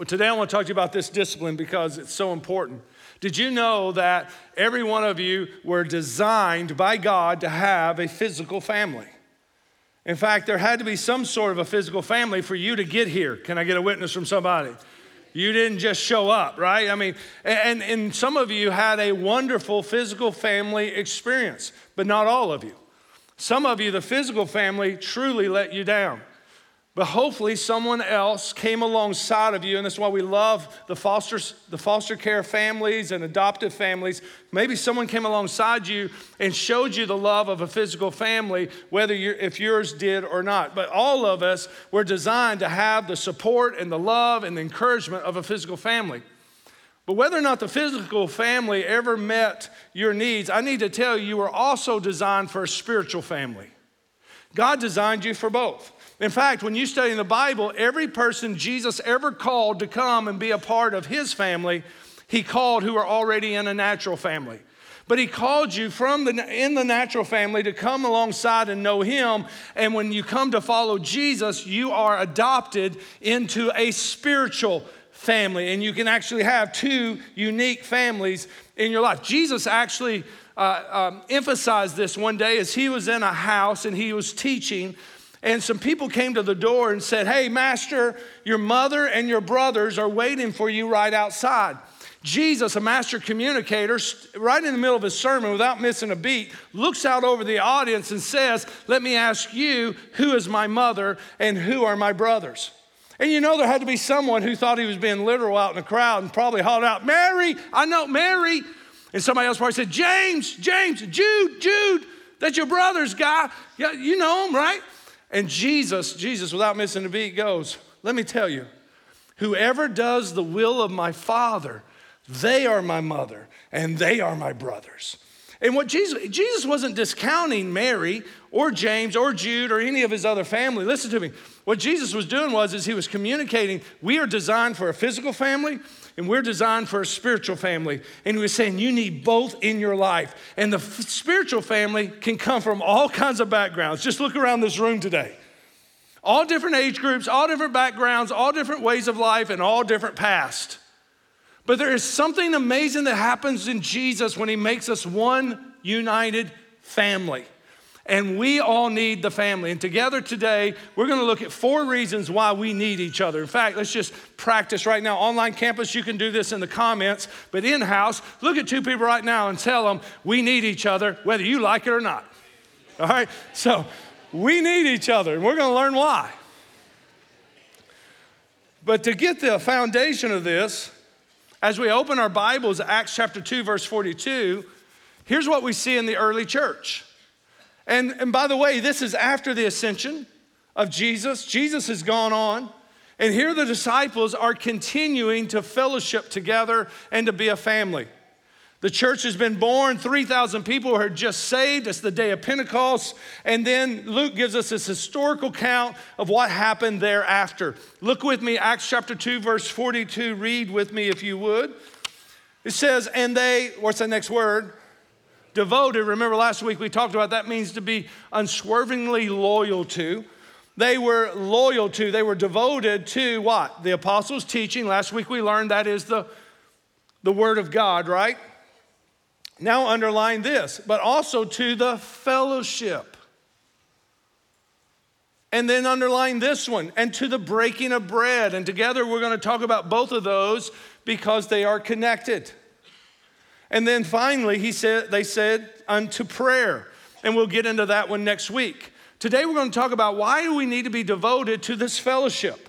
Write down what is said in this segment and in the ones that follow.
Well, today I want to talk to you about this discipline because it's so important. Did you know that every one of you were designed by God to have a physical family? In fact, there had to be some sort of a physical family for you to get here. Can I get a witness from somebody? You didn't just show up, right? I mean, and, and some of you had a wonderful physical family experience, but not all of you. Some of you, the physical family truly let you down. But hopefully, someone else came alongside of you, and that's why we love the foster, the foster care families and adoptive families. Maybe someone came alongside you and showed you the love of a physical family, whether you if yours did or not. But all of us were designed to have the support and the love and the encouragement of a physical family. But whether or not the physical family ever met your needs, I need to tell you, you were also designed for a spiritual family. God designed you for both. In fact, when you study in the Bible, every person Jesus ever called to come and be a part of his family, he called who are already in a natural family. But he called you from the in the natural family to come alongside and know him. And when you come to follow Jesus, you are adopted into a spiritual family. And you can actually have two unique families in your life. Jesus actually uh, um, emphasized this one day as he was in a house and he was teaching. And some people came to the door and said, Hey, Master, your mother and your brothers are waiting for you right outside. Jesus, a master communicator, right in the middle of his sermon without missing a beat, looks out over the audience and says, Let me ask you, who is my mother and who are my brothers? And you know, there had to be someone who thought he was being literal out in the crowd and probably hollered out, Mary, I know, Mary. And somebody else probably said, James, James, Jude, Jude, that's your brother's guy. Yeah, you know him, right? And Jesus, Jesus, without missing a beat, goes, Let me tell you, whoever does the will of my Father, they are my mother and they are my brothers. And what Jesus, Jesus wasn't discounting Mary or James or Jude or any of his other family. Listen to me. What Jesus was doing was is he was communicating, we are designed for a physical family and we're designed for a spiritual family. And he was saying you need both in your life. And the f- spiritual family can come from all kinds of backgrounds. Just look around this room today. All different age groups, all different backgrounds, all different ways of life, and all different past. But there is something amazing that happens in Jesus when he makes us one united family. And we all need the family. And together today, we're going to look at four reasons why we need each other. In fact, let's just practice right now. Online campus, you can do this in the comments, but in house, look at two people right now and tell them we need each other, whether you like it or not. All right? So we need each other, and we're going to learn why. But to get the foundation of this, as we open our Bibles, Acts chapter 2, verse 42, here's what we see in the early church. And, and by the way, this is after the ascension of Jesus. Jesus has gone on. And here the disciples are continuing to fellowship together and to be a family. The church has been born, 3,000 people are just saved. It's the day of Pentecost. And then Luke gives us this historical count of what happened thereafter. Look with me, Acts chapter 2, verse 42. Read with me if you would. It says, And they, what's the next word? Devoted, remember last week we talked about that means to be unswervingly loyal to. They were loyal to, they were devoted to what? The apostles' teaching. Last week we learned that is the, the Word of God, right? Now underline this, but also to the fellowship. And then underline this one, and to the breaking of bread. And together we're going to talk about both of those because they are connected. And then finally, he said, they said, unto prayer. And we'll get into that one next week. Today, we're going to talk about why do we need to be devoted to this fellowship?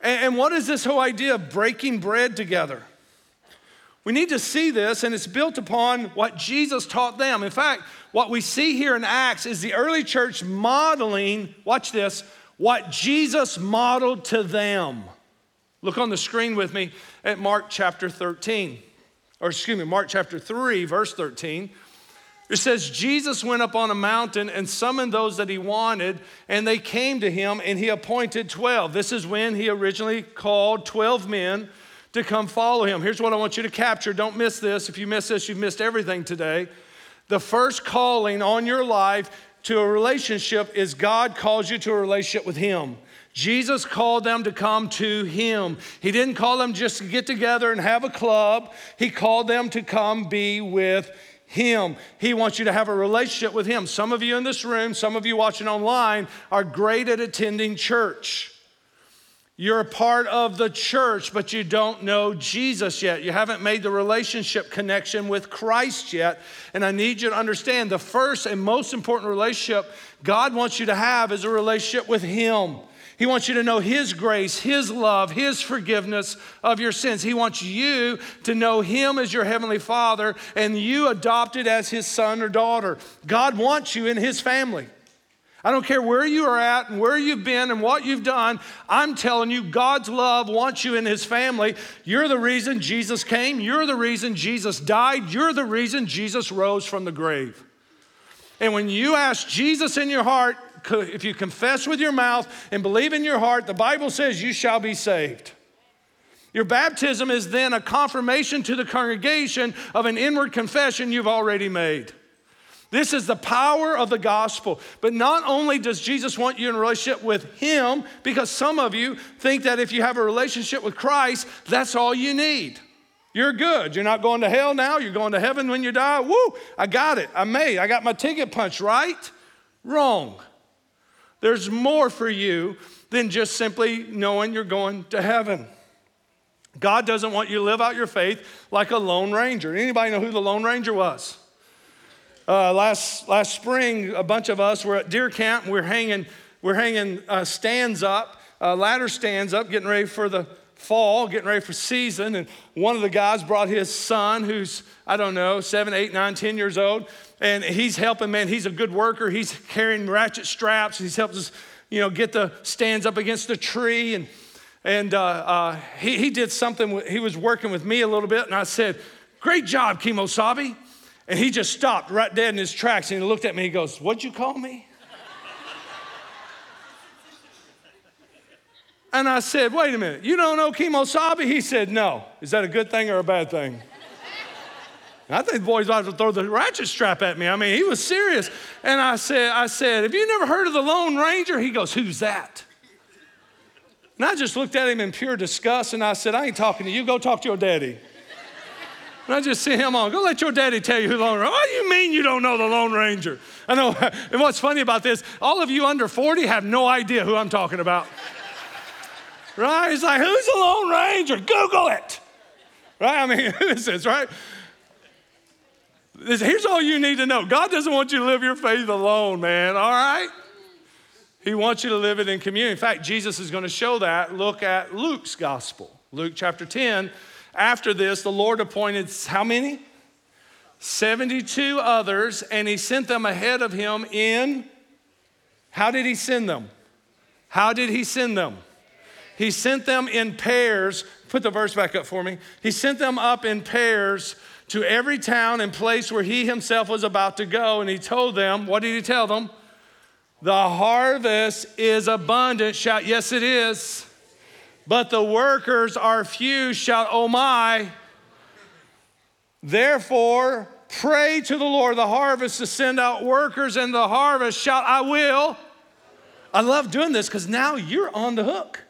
And, and what is this whole idea of breaking bread together? We need to see this, and it's built upon what Jesus taught them. In fact, what we see here in Acts is the early church modeling, watch this, what Jesus modeled to them. Look on the screen with me at Mark chapter 13 or excuse me, Mark chapter 3, verse 13. It says, Jesus went up on a mountain and summoned those that he wanted, and they came to him, and he appointed 12. This is when he originally called 12 men to come follow him. Here's what I want you to capture. Don't miss this. If you miss this, you've missed everything today. The first calling on your life to a relationship is God calls you to a relationship with him. Jesus called them to come to him. He didn't call them just to get together and have a club. He called them to come be with him. He wants you to have a relationship with Him. Some of you in this room, some of you watching online, are great at attending church. You're a part of the church, but you don't know Jesus yet. You haven't made the relationship connection with Christ yet. And I need you to understand the first and most important relationship God wants you to have is a relationship with Him. He wants you to know His grace, His love, His forgiveness of your sins. He wants you to know Him as your Heavenly Father and you adopted as His son or daughter. God wants you in His family. I don't care where you are at and where you've been and what you've done. I'm telling you, God's love wants you in His family. You're the reason Jesus came. You're the reason Jesus died. You're the reason Jesus rose from the grave. And when you ask Jesus in your heart, if you confess with your mouth and believe in your heart, the Bible says you shall be saved. Your baptism is then a confirmation to the congregation of an inward confession you've already made. This is the power of the gospel. But not only does Jesus want you in relationship with Him, because some of you think that if you have a relationship with Christ, that's all you need. You're good. You're not going to hell now. You're going to heaven when you die. Woo, I got it. I made. I got my ticket punched, right? Wrong. There's more for you than just simply knowing you're going to heaven. God doesn't want you to live out your faith like a lone ranger. Anybody know who the lone ranger was? Uh, last, last spring, a bunch of us were at deer camp we're hanging, we're hanging uh, stands up, uh, ladder stands up, getting ready for the fall, getting ready for season. And one of the guys brought his son, who's, I don't know, seven, eight, nine, ten years old and he's helping, man. He's a good worker. He's carrying ratchet straps. He's helping us, you know, get the stands up against the tree. And, and uh, uh, he, he did something, he was working with me a little bit, and I said, Great job, Kimosabe. And he just stopped right dead in his tracks and he looked at me. He goes, What'd you call me? And I said, Wait a minute, you don't know Kimosabe? He said, No. Is that a good thing or a bad thing? I think the boy's about to throw the ratchet strap at me. I mean, he was serious. And I said, I said, have you never heard of the Lone Ranger? He goes, who's that? And I just looked at him in pure disgust and I said, I ain't talking to you. Go talk to your daddy. And I just see him on. Go let your daddy tell you who the Lone Ranger. What do you mean you don't know the Lone Ranger? I know. And what's funny about this, all of you under 40 have no idea who I'm talking about. Right? He's like, who's the Lone Ranger? Google it. Right? I mean, who is this, right? Here's all you need to know God doesn't want you to live your faith alone, man, all right? He wants you to live it in community. In fact, Jesus is going to show that. Look at Luke's gospel, Luke chapter 10. After this, the Lord appointed how many? 72 others, and he sent them ahead of him in. How did he send them? How did he send them? He sent them in pairs. Put the verse back up for me. He sent them up in pairs to every town and place where he himself was about to go. And he told them, what did he tell them? The harvest is abundant. Shout, yes, it is. But the workers are few. Shout, oh my. Therefore, pray to the Lord the harvest to send out workers in the harvest. Shout, I will. I love doing this because now you're on the hook.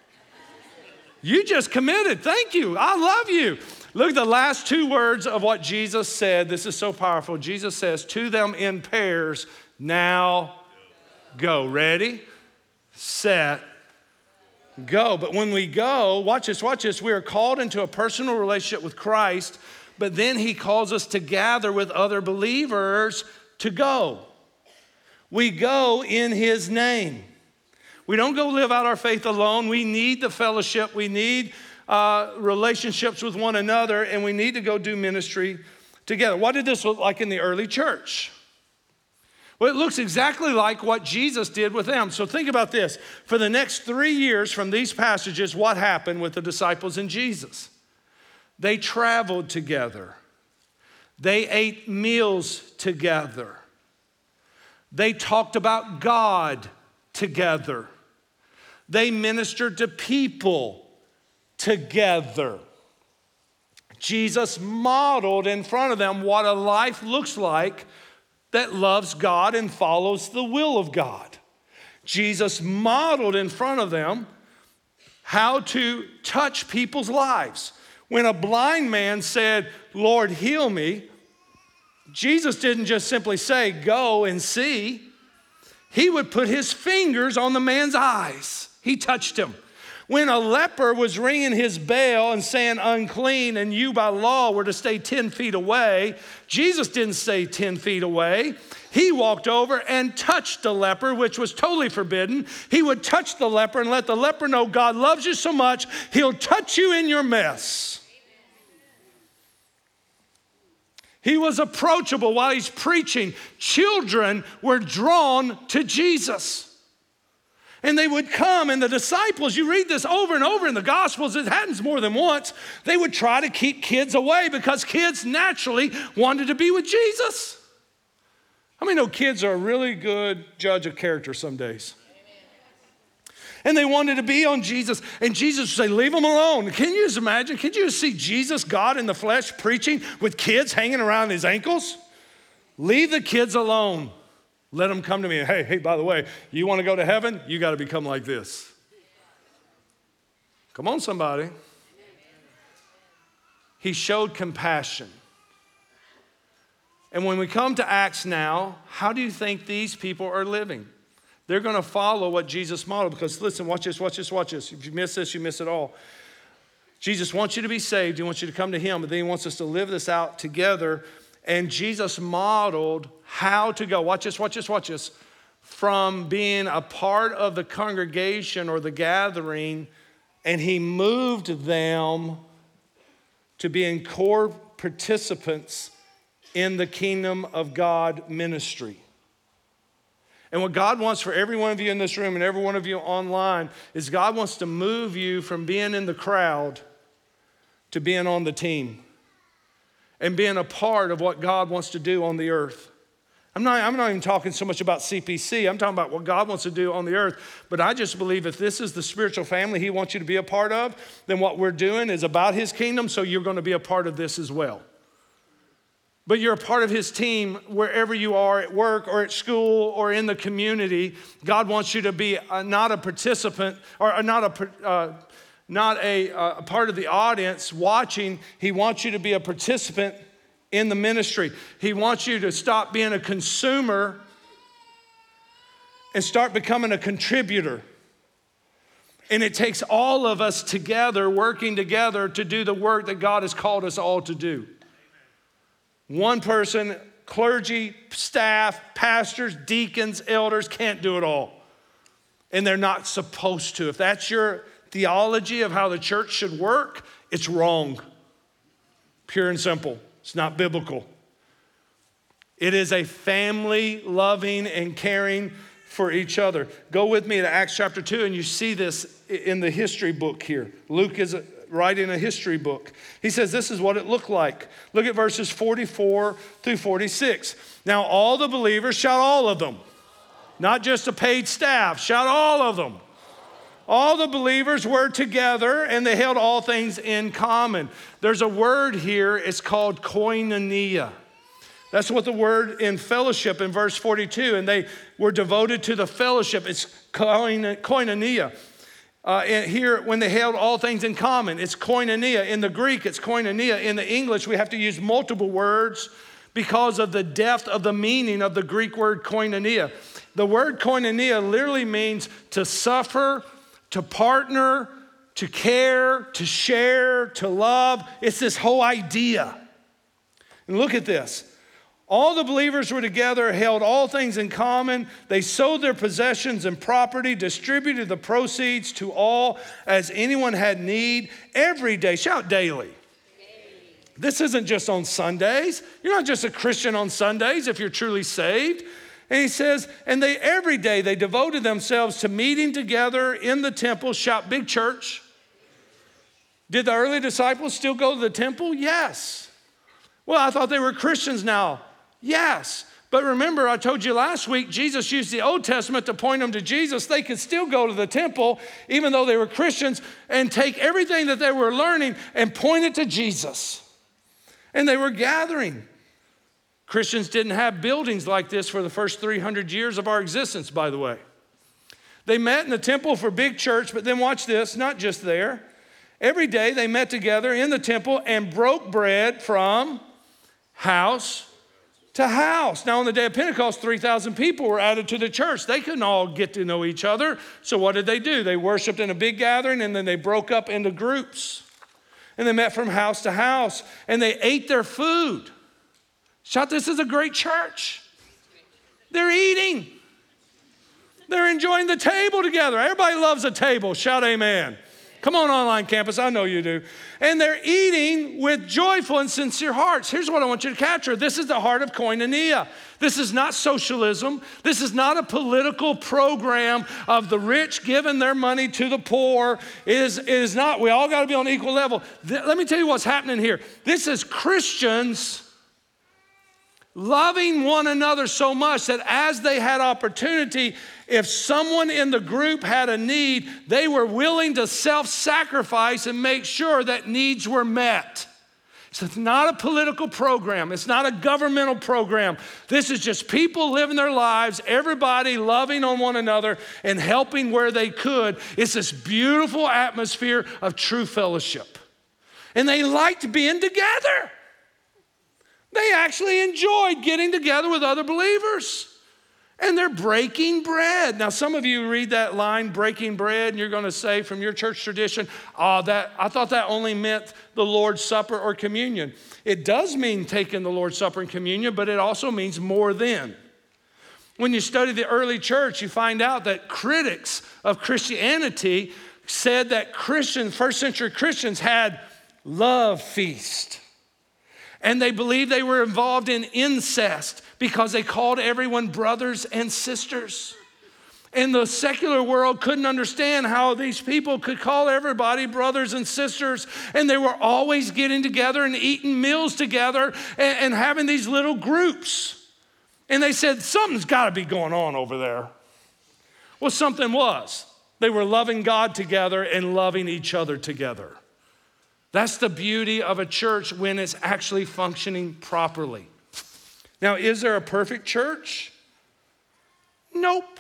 You just committed. Thank you. I love you. Look at the last two words of what Jesus said. This is so powerful. Jesus says, To them in pairs, now go. Ready, set, go. But when we go, watch this, watch this. We are called into a personal relationship with Christ, but then He calls us to gather with other believers to go. We go in His name. We don't go live out our faith alone. We need the fellowship. We need uh, relationships with one another, and we need to go do ministry together. What did this look like in the early church? Well, it looks exactly like what Jesus did with them. So think about this. For the next three years from these passages, what happened with the disciples and Jesus? They traveled together, they ate meals together, they talked about God together, they ministered to people together. Jesus modeled in front of them what a life looks like that loves God and follows the will of God. Jesus modeled in front of them how to touch people's lives. When a blind man said, Lord, heal me, Jesus didn't just simply say, Go and see. He would put his fingers on the man's eyes. He touched him. When a leper was ringing his bell and saying unclean, and you by law were to stay 10 feet away, Jesus didn't stay 10 feet away. He walked over and touched the leper, which was totally forbidden. He would touch the leper and let the leper know God loves you so much, he'll touch you in your mess. He was approachable while he's preaching. Children were drawn to Jesus. And they would come, and the disciples, you read this over and over in the Gospels, it happens more than once. They would try to keep kids away because kids naturally wanted to be with Jesus. How many know kids are a really good judge of character some days? And they wanted to be on Jesus, and Jesus would say, Leave them alone. Can you just imagine? Can you just see Jesus, God in the flesh, preaching with kids hanging around his ankles? Leave the kids alone. Let them come to me. Hey, hey, by the way, you want to go to heaven? You got to become like this. Come on, somebody. He showed compassion. And when we come to Acts now, how do you think these people are living? They're going to follow what Jesus modeled because listen, watch this, watch this, watch this. If you miss this, you miss it all. Jesus wants you to be saved. He wants you to come to Him, but then He wants us to live this out together and Jesus modeled how to go. Watch this, watch this, watch this. From being a part of the congregation or the gathering, and he moved them to being core participants in the kingdom of God ministry. And what God wants for every one of you in this room and every one of you online is God wants to move you from being in the crowd to being on the team and being a part of what God wants to do on the earth. I'm not, I'm not even talking so much about CPC. I'm talking about what God wants to do on the earth. But I just believe if this is the spiritual family He wants you to be a part of, then what we're doing is about His kingdom, so you're going to be a part of this as well. But you're a part of His team wherever you are at work or at school or in the community. God wants you to be a, not a participant or not a. Uh, not a, uh, a part of the audience watching. He wants you to be a participant in the ministry. He wants you to stop being a consumer and start becoming a contributor. And it takes all of us together, working together to do the work that God has called us all to do. One person, clergy, staff, pastors, deacons, elders can't do it all. And they're not supposed to. If that's your theology of how the church should work, it's wrong. Pure and simple. It's not biblical. It is a family loving and caring for each other. Go with me to Acts chapter 2, and you see this in the history book here. Luke is uh, writing a history book. He says this is what it looked like. Look at verses 44 through 46. Now, all the believers, shout all of them, not just a paid staff, shout all of them all the believers were together and they held all things in common. There's a word here, it's called koinonia. That's what the word in fellowship in verse 42, and they were devoted to the fellowship. It's koinonia. Uh, here, when they held all things in common, it's koinonia. In the Greek, it's koinonia. In the English, we have to use multiple words because of the depth of the meaning of the Greek word koinonia. The word koinonia literally means to suffer to partner, to care, to share, to love. It's this whole idea. And look at this. All the believers were together, held all things in common. They sold their possessions and property, distributed the proceeds to all as anyone had need every day. Shout daily. This isn't just on Sundays. You're not just a Christian on Sundays if you're truly saved. And he says, and they every day they devoted themselves to meeting together in the temple, shout big church. Did the early disciples still go to the temple? Yes. Well, I thought they were Christians now. Yes. But remember, I told you last week, Jesus used the Old Testament to point them to Jesus. They could still go to the temple, even though they were Christians, and take everything that they were learning and point it to Jesus. And they were gathering. Christians didn't have buildings like this for the first 300 years of our existence, by the way. They met in the temple for big church, but then watch this, not just there. Every day they met together in the temple and broke bread from house to house. Now, on the day of Pentecost, 3,000 people were added to the church. They couldn't all get to know each other. So, what did they do? They worshiped in a big gathering and then they broke up into groups. And they met from house to house and they ate their food. Shout, this is a great church. They're eating, they're enjoying the table together. Everybody loves a table. Shout, amen. Come on, online campus, I know you do. And they're eating with joyful and sincere hearts. Here's what I want you to capture this is the heart of koinonia. This is not socialism. This is not a political program of the rich giving their money to the poor. It is, it is not. We all got to be on equal level. Th- let me tell you what's happening here. This is Christians loving one another so much that as they had opportunity, if someone in the group had a need, they were willing to self sacrifice and make sure that needs were met. So it's not a political program, it's not a governmental program. This is just people living their lives, everybody loving on one another and helping where they could. It's this beautiful atmosphere of true fellowship. And they liked being together. They actually enjoyed getting together with other believers. And they're breaking bread. Now, some of you read that line, breaking bread, and you're going to say from your church tradition, oh, that, I thought that only meant the Lord's Supper or communion. It does mean taking the Lord's Supper and communion, but it also means more than. When you study the early church, you find out that critics of Christianity said that Christians, first century Christians, had love feast. And they believed they were involved in incest because they called everyone brothers and sisters. And the secular world couldn't understand how these people could call everybody brothers and sisters. And they were always getting together and eating meals together and, and having these little groups. And they said, something's got to be going on over there. Well, something was. They were loving God together and loving each other together. That's the beauty of a church when it's actually functioning properly. Now, is there a perfect church? Nope.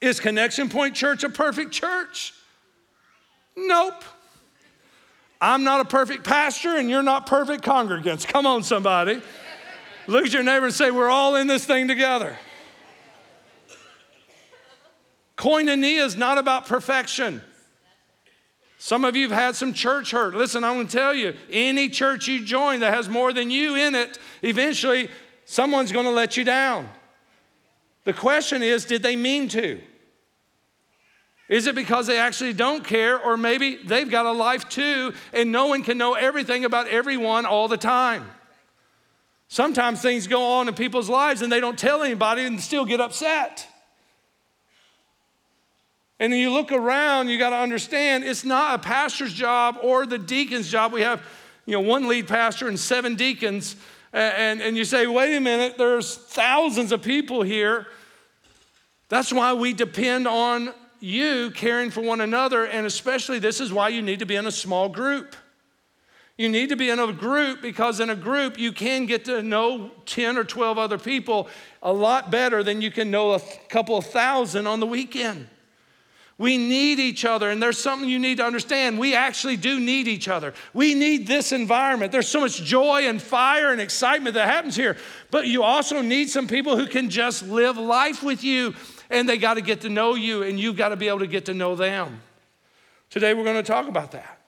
Is Connection Point Church a perfect church? Nope. I'm not a perfect pastor, and you're not perfect congregants. Come on, somebody. Look at your neighbor and say, We're all in this thing together. Koinonia is not about perfection. Some of you have had some church hurt. Listen, I'm going to tell you any church you join that has more than you in it, eventually someone's going to let you down. The question is did they mean to? Is it because they actually don't care, or maybe they've got a life too, and no one can know everything about everyone all the time? Sometimes things go on in people's lives and they don't tell anybody and still get upset. And then you look around, you got to understand it's not a pastor's job or the deacon's job. We have, you know, one lead pastor and seven deacons. And, and you say, wait a minute, there's thousands of people here. That's why we depend on you caring for one another. And especially, this is why you need to be in a small group. You need to be in a group because in a group you can get to know 10 or 12 other people a lot better than you can know a couple of thousand on the weekend. We need each other, and there's something you need to understand. We actually do need each other. We need this environment. There's so much joy and fire and excitement that happens here, but you also need some people who can just live life with you, and they got to get to know you, and you've got to be able to get to know them. Today, we're going to talk about that.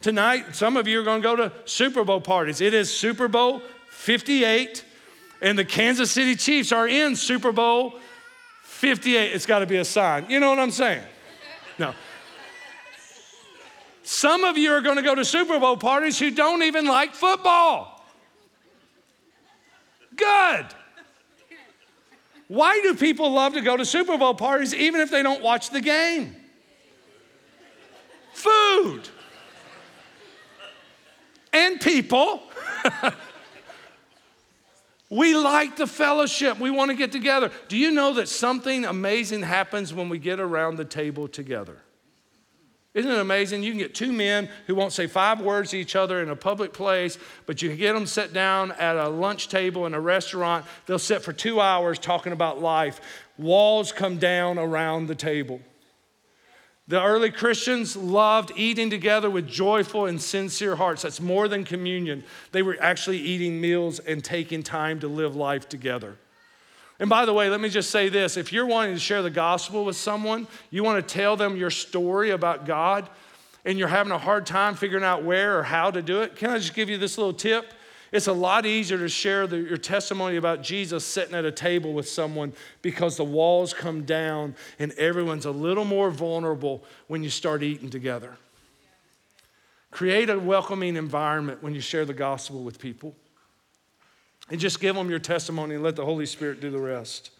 Tonight, some of you are going to go to Super Bowl parties. It is Super Bowl 58, and the Kansas City Chiefs are in Super Bowl 58. It's got to be a sign. You know what I'm saying? No. Some of you are going to go to Super Bowl parties who don't even like football. Good. Why do people love to go to Super Bowl parties even if they don't watch the game? Food and people. we like the fellowship. We want to get together. Do you know that something amazing happens when we get around the table together? Isn't it amazing? You can get two men who won't say five words to each other in a public place, but you can get them sit down at a lunch table in a restaurant. They'll sit for two hours talking about life. Walls come down around the table. The early Christians loved eating together with joyful and sincere hearts. That's more than communion. They were actually eating meals and taking time to live life together. And by the way, let me just say this if you're wanting to share the gospel with someone, you want to tell them your story about God, and you're having a hard time figuring out where or how to do it, can I just give you this little tip? It's a lot easier to share the, your testimony about Jesus sitting at a table with someone because the walls come down and everyone's a little more vulnerable when you start eating together. Create a welcoming environment when you share the gospel with people. And just give them your testimony and let the Holy Spirit do the rest.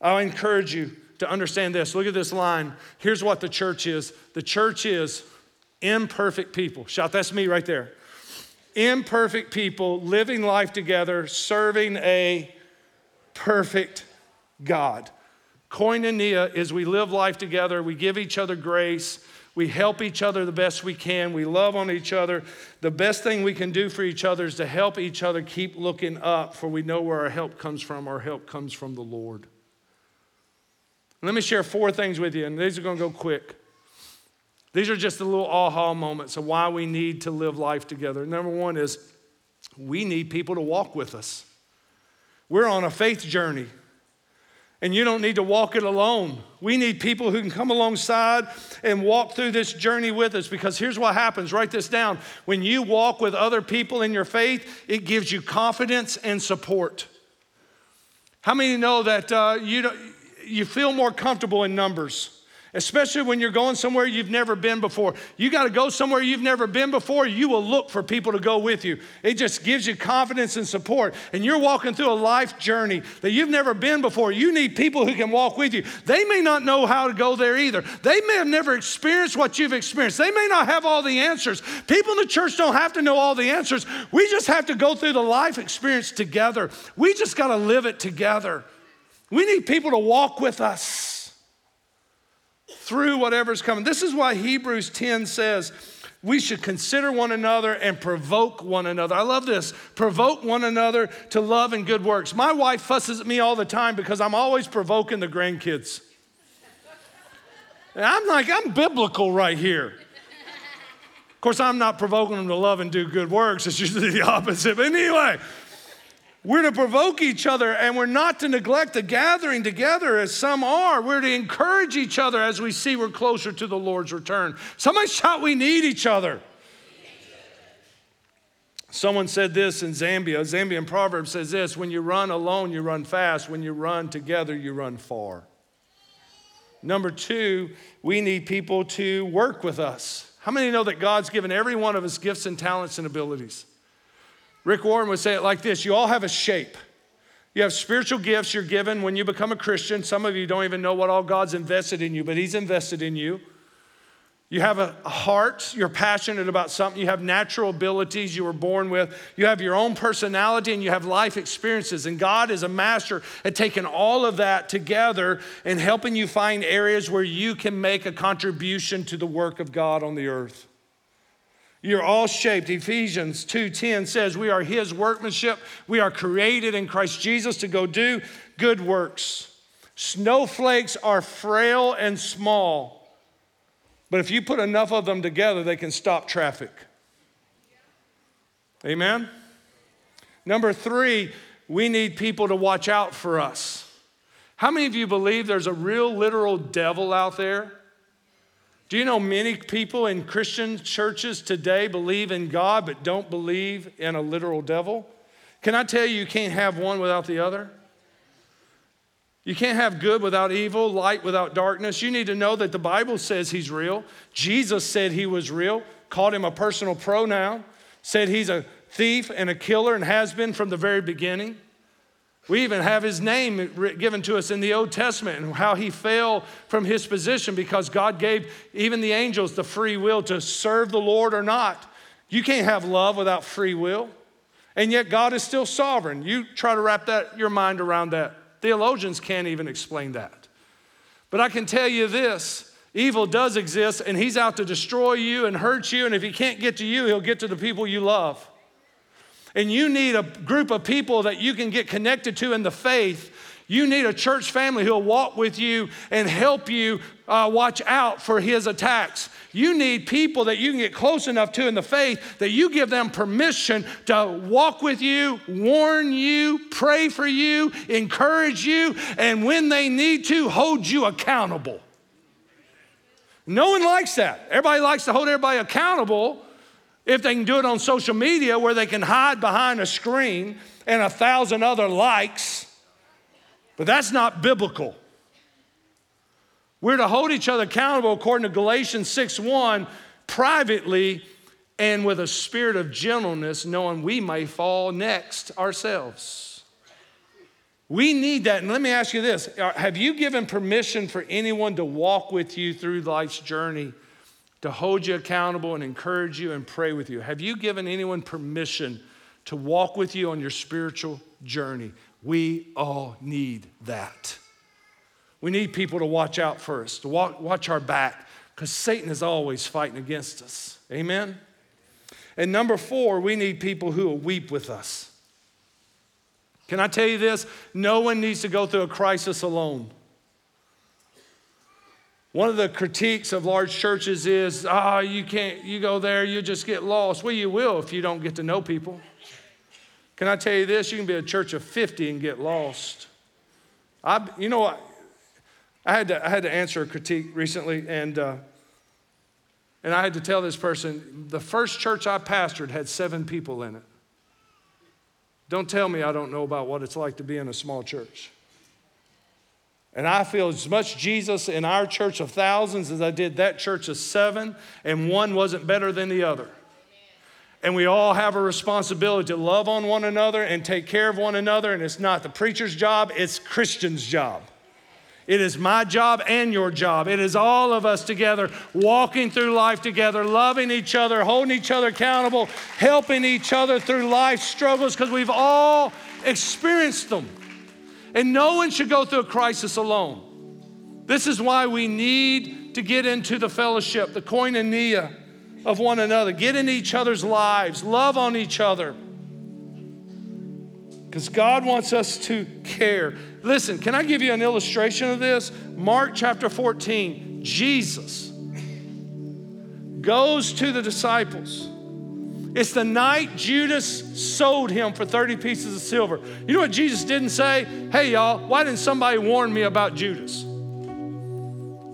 I encourage you to understand this. Look at this line. Here's what the church is the church is imperfect people. Shout, that's me right there. Imperfect people living life together, serving a perfect God. Koinonia is we live life together, we give each other grace, we help each other the best we can. We love on each other. The best thing we can do for each other is to help each other keep looking up, for we know where our help comes from. Our help comes from the Lord. Let me share four things with you, and these are going to go quick. These are just the little aha moments of why we need to live life together. Number one is we need people to walk with us. We're on a faith journey and you don't need to walk it alone. We need people who can come alongside and walk through this journey with us because here's what happens write this down. When you walk with other people in your faith, it gives you confidence and support. How many know that uh, you, you feel more comfortable in numbers? Especially when you're going somewhere you've never been before. You got to go somewhere you've never been before, you will look for people to go with you. It just gives you confidence and support. And you're walking through a life journey that you've never been before. You need people who can walk with you. They may not know how to go there either. They may have never experienced what you've experienced. They may not have all the answers. People in the church don't have to know all the answers. We just have to go through the life experience together. We just got to live it together. We need people to walk with us through whatever's coming. This is why Hebrews 10 says, we should consider one another and provoke one another. I love this. Provoke one another to love and good works. My wife fusses at me all the time because I'm always provoking the grandkids. And I'm like, I'm biblical right here. Of course, I'm not provoking them to love and do good works. It's usually the opposite. But anyway, we're to provoke each other and we're not to neglect the gathering together as some are. We're to encourage each other as we see we're closer to the Lord's return. Somebody shout, We need each other. Someone said this in Zambia. Zambian proverb says this When you run alone, you run fast. When you run together, you run far. Number two, we need people to work with us. How many know that God's given every one of us gifts and talents and abilities? Rick Warren would say it like this You all have a shape. You have spiritual gifts you're given when you become a Christian. Some of you don't even know what all God's invested in you, but He's invested in you. You have a heart, you're passionate about something, you have natural abilities you were born with, you have your own personality, and you have life experiences. And God is a master at taking all of that together and helping you find areas where you can make a contribution to the work of God on the earth. You're all shaped. Ephesians 2:10 says we are his workmanship. We are created in Christ Jesus to go do good works. Snowflakes are frail and small. But if you put enough of them together, they can stop traffic. Amen. Number 3, we need people to watch out for us. How many of you believe there's a real literal devil out there? Do you know many people in Christian churches today believe in God but don't believe in a literal devil? Can I tell you, you can't have one without the other? You can't have good without evil, light without darkness. You need to know that the Bible says he's real. Jesus said he was real, called him a personal pronoun, said he's a thief and a killer and has been from the very beginning. We even have his name given to us in the Old Testament and how he fell from his position because God gave even the angels the free will to serve the Lord or not. You can't have love without free will. And yet God is still sovereign. You try to wrap that your mind around that. Theologians can't even explain that. But I can tell you this, Evil does exist, and he's out to destroy you and hurt you. And if he can't get to you, he'll get to the people you love. And you need a group of people that you can get connected to in the faith. You need a church family who'll walk with you and help you uh, watch out for his attacks. You need people that you can get close enough to in the faith that you give them permission to walk with you, warn you, pray for you, encourage you, and when they need to, hold you accountable. No one likes that. Everybody likes to hold everybody accountable if they can do it on social media where they can hide behind a screen and a thousand other likes. But that's not biblical. We're to hold each other accountable according to Galatians 6 1 privately and with a spirit of gentleness, knowing we may fall next ourselves. We need that. And let me ask you this Have you given permission for anyone to walk with you through life's journey, to hold you accountable and encourage you and pray with you? Have you given anyone permission to walk with you on your spiritual journey? We all need that. We need people to watch out for us, to walk, watch our back, because Satan is always fighting against us. Amen? And number four, we need people who will weep with us. Can I tell you this? No one needs to go through a crisis alone. One of the critiques of large churches is, ah, oh, you can't, you go there, you just get lost. Well, you will if you don't get to know people. Can I tell you this? You can be a church of 50 and get lost. I, you know what? I had to, I had to answer a critique recently, and, uh, and I had to tell this person the first church I pastored had seven people in it. Don't tell me I don't know about what it's like to be in a small church. And I feel as much Jesus in our church of thousands as I did that church of seven, and one wasn't better than the other. And we all have a responsibility to love on one another and take care of one another. And it's not the preacher's job, it's Christian's job. It is my job and your job. It is all of us together walking through life together, loving each other, holding each other accountable, helping each other through life struggles because we've all experienced them. And no one should go through a crisis alone. This is why we need to get into the fellowship, the koinonia of one another, get in each other's lives, love on each other. Because God wants us to care. Listen, can I give you an illustration of this? Mark chapter 14, Jesus goes to the disciples. It's the night Judas sold him for 30 pieces of silver. You know what Jesus didn't say? Hey, y'all, why didn't somebody warn me about Judas?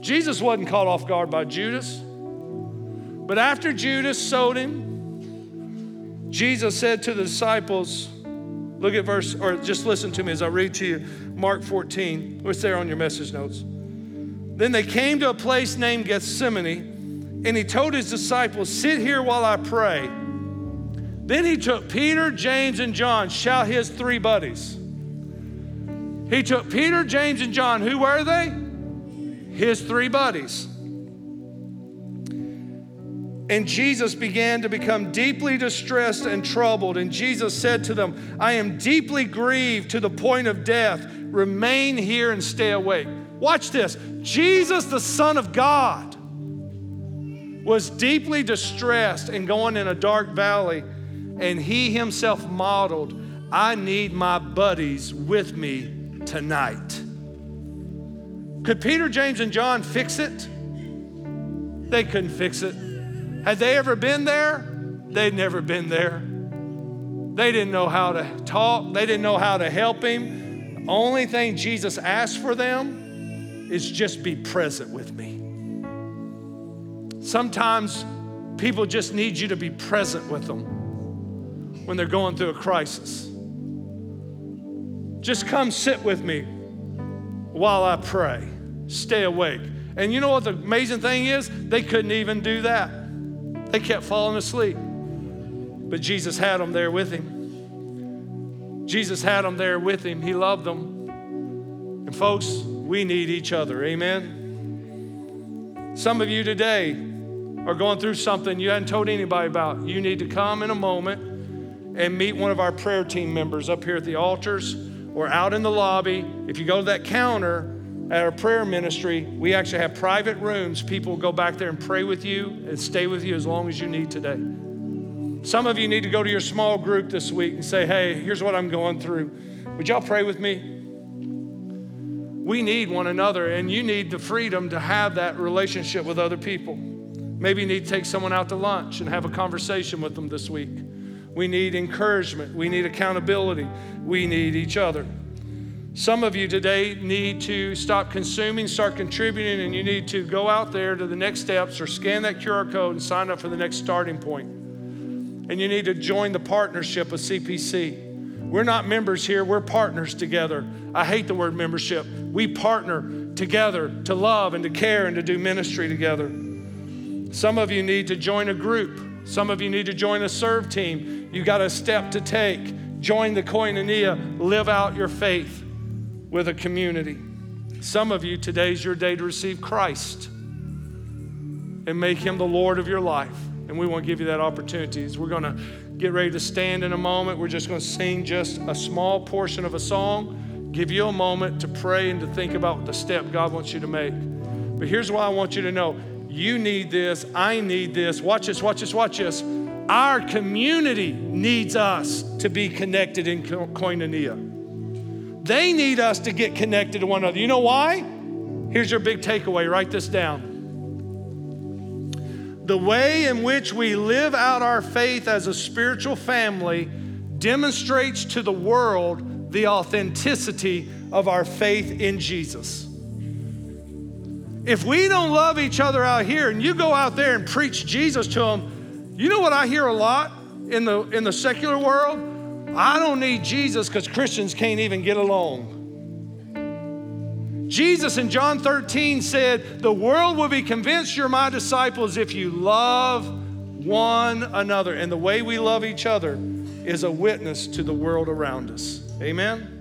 Jesus wasn't caught off guard by Judas. But after Judas sold him, Jesus said to the disciples, Look at verse, or just listen to me as I read to you Mark 14. What's there on your message notes? Then they came to a place named Gethsemane, and he told his disciples, Sit here while I pray. Then he took Peter, James, and John, shout his three buddies. He took Peter, James, and John. Who were they? His three buddies. And Jesus began to become deeply distressed and troubled. And Jesus said to them, I am deeply grieved to the point of death. Remain here and stay awake. Watch this. Jesus, the Son of God, was deeply distressed and going in a dark valley. And he himself modeled, I need my buddies with me tonight. Could Peter, James, and John fix it? They couldn't fix it. Had they ever been there? They'd never been there. They didn't know how to talk, they didn't know how to help him. The only thing Jesus asked for them is just be present with me. Sometimes people just need you to be present with them when they're going through a crisis. Just come sit with me while I pray. Stay awake. And you know what the amazing thing is? They couldn't even do that. They kept falling asleep. But Jesus had them there with him. Jesus had them there with him. He loved them. And folks, we need each other. Amen. Some of you today are going through something you hadn't told anybody about. You need to come in a moment and meet one of our prayer team members up here at the altars or out in the lobby. If you go to that counter, at our prayer ministry, we actually have private rooms. People go back there and pray with you and stay with you as long as you need today. Some of you need to go to your small group this week and say, hey, here's what I'm going through. Would y'all pray with me? We need one another, and you need the freedom to have that relationship with other people. Maybe you need to take someone out to lunch and have a conversation with them this week. We need encouragement. We need accountability. We need each other. Some of you today need to stop consuming, start contributing, and you need to go out there to the next steps or scan that QR code and sign up for the next starting point. And you need to join the partnership of CPC. We're not members here, we're partners together. I hate the word membership. We partner together to love and to care and to do ministry together. Some of you need to join a group. Some of you need to join a serve team. You've got a step to take. Join the koinonia, live out your faith with a community. Some of you, today's your day to receive Christ and make him the Lord of your life. And we want to give you that opportunity. We're going to get ready to stand in a moment, we're just going to sing just a small portion of a song, give you a moment to pray and to think about the step God wants you to make. But here's what I want you to know you need this, I need this. Watch this, watch this, watch this. Our community needs us to be connected in koinonia. They need us to get connected to one another. You know why? Here's your big takeaway write this down. The way in which we live out our faith as a spiritual family demonstrates to the world the authenticity of our faith in Jesus. If we don't love each other out here and you go out there and preach Jesus to them, you know what I hear a lot in the, in the secular world? I don't need Jesus because Christians can't even get along. Jesus in John 13 said, The world will be convinced you're my disciples if you love one another. And the way we love each other is a witness to the world around us. Amen.